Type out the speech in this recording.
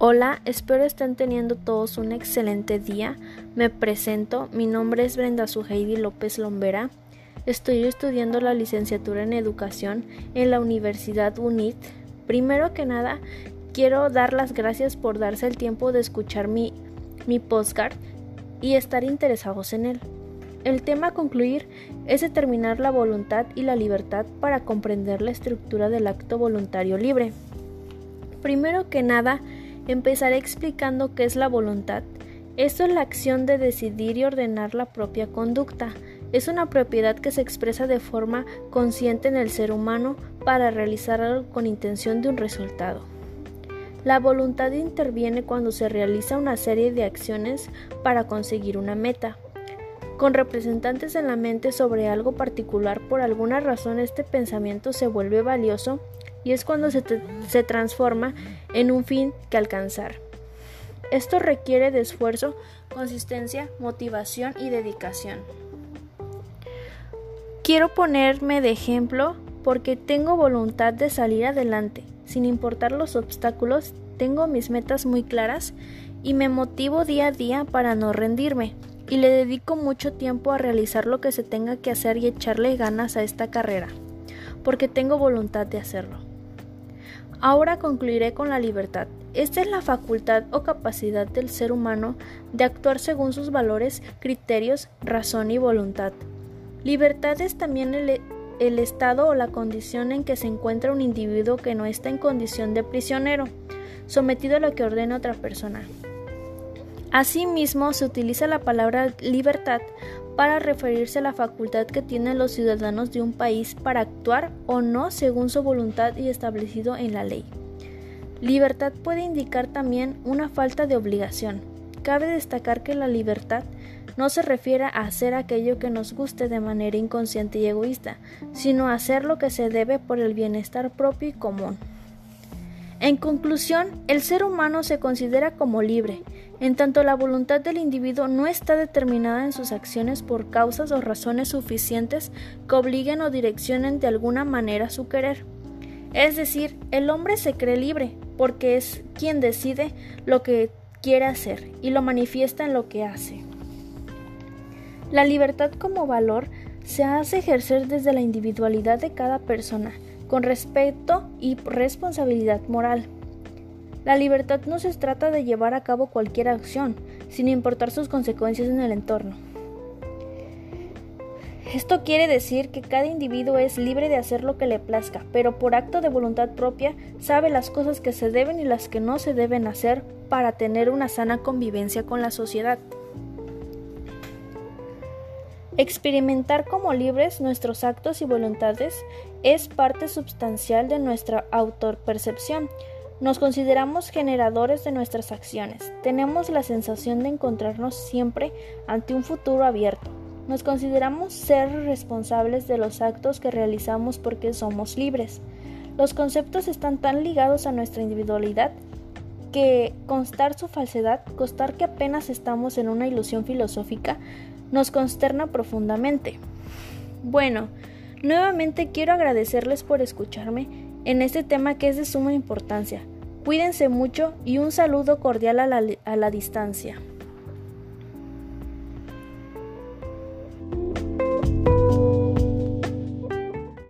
Hola, espero estén teniendo todos un excelente día. Me presento, mi nombre es Brenda Suheidi López Lombera. Estoy estudiando la licenciatura en educación en la Universidad UNIT. Primero que nada, quiero dar las gracias por darse el tiempo de escuchar mi, mi postcard y estar interesados en él. El tema a concluir es determinar la voluntad y la libertad para comprender la estructura del acto voluntario libre. Primero que nada, Empezaré explicando qué es la voluntad. Esto es la acción de decidir y ordenar la propia conducta. Es una propiedad que se expresa de forma consciente en el ser humano para realizar algo con intención de un resultado. La voluntad interviene cuando se realiza una serie de acciones para conseguir una meta. Con representantes en la mente sobre algo particular, por alguna razón este pensamiento se vuelve valioso y es cuando se, se transforma en un fin que alcanzar. Esto requiere de esfuerzo, consistencia, motivación y dedicación. Quiero ponerme de ejemplo porque tengo voluntad de salir adelante, sin importar los obstáculos, tengo mis metas muy claras y me motivo día a día para no rendirme, y le dedico mucho tiempo a realizar lo que se tenga que hacer y echarle ganas a esta carrera, porque tengo voluntad de hacerlo. Ahora concluiré con la libertad. Esta es la facultad o capacidad del ser humano de actuar según sus valores, criterios, razón y voluntad. Libertad es también el, estado o la condición en que se encuentra un individuo que no está en condición de prisionero, sometido a lo que ordena otra persona. Asimismo, se utiliza la palabra libertad para referirse a la facultad que tienen los ciudadanos de un país para actuar o no según su voluntad y establecido en la ley. Libertad puede indicar también una falta de obligación. Cabe destacar que la libertad no se refiere a hacer aquello que nos guste de manera inconsciente y egoísta, sino a hacer lo que se debe por el bienestar propio y común. En conclusión, el ser humano se considera como libre, en tanto la voluntad del individuo no está determinada en sus acciones por causas o razones suficientes que obliguen o direccionen de alguna manera su querer. Es decir, el hombre se cree libre, porque es quien decide lo que quiere hacer y lo manifiesta en lo que hace. La libertad como valor se hace ejercer desde la individualidad de cada persona, con respeto y responsabilidad moral. La libertad no se trata de llevar a cabo cualquier acción, sin importar sus consecuencias en el entorno. Esto quiere decir que cada individuo es libre de hacer lo que le plazca, pero por acto de voluntad propia sabe las cosas que se deben y las que no se deben hacer para tener una sana convivencia con la sociedad. Experimentar como libres nuestros actos y voluntades es parte sustancial de nuestra autopercepción. Nos consideramos generadores de nuestras acciones. Tenemos la sensación de encontrarnos siempre ante un futuro abierto. Nos consideramos ser responsables de los actos que realizamos porque somos libres. Los conceptos están tan ligados a nuestra individualidad que constar su falsedad, constar que apenas estamos en una ilusión filosófica, nos consterna profundamente. Bueno, nuevamente quiero agradecerles por escucharme en este tema que es de suma importancia. Cuídense mucho y un saludo cordial a la, distancia.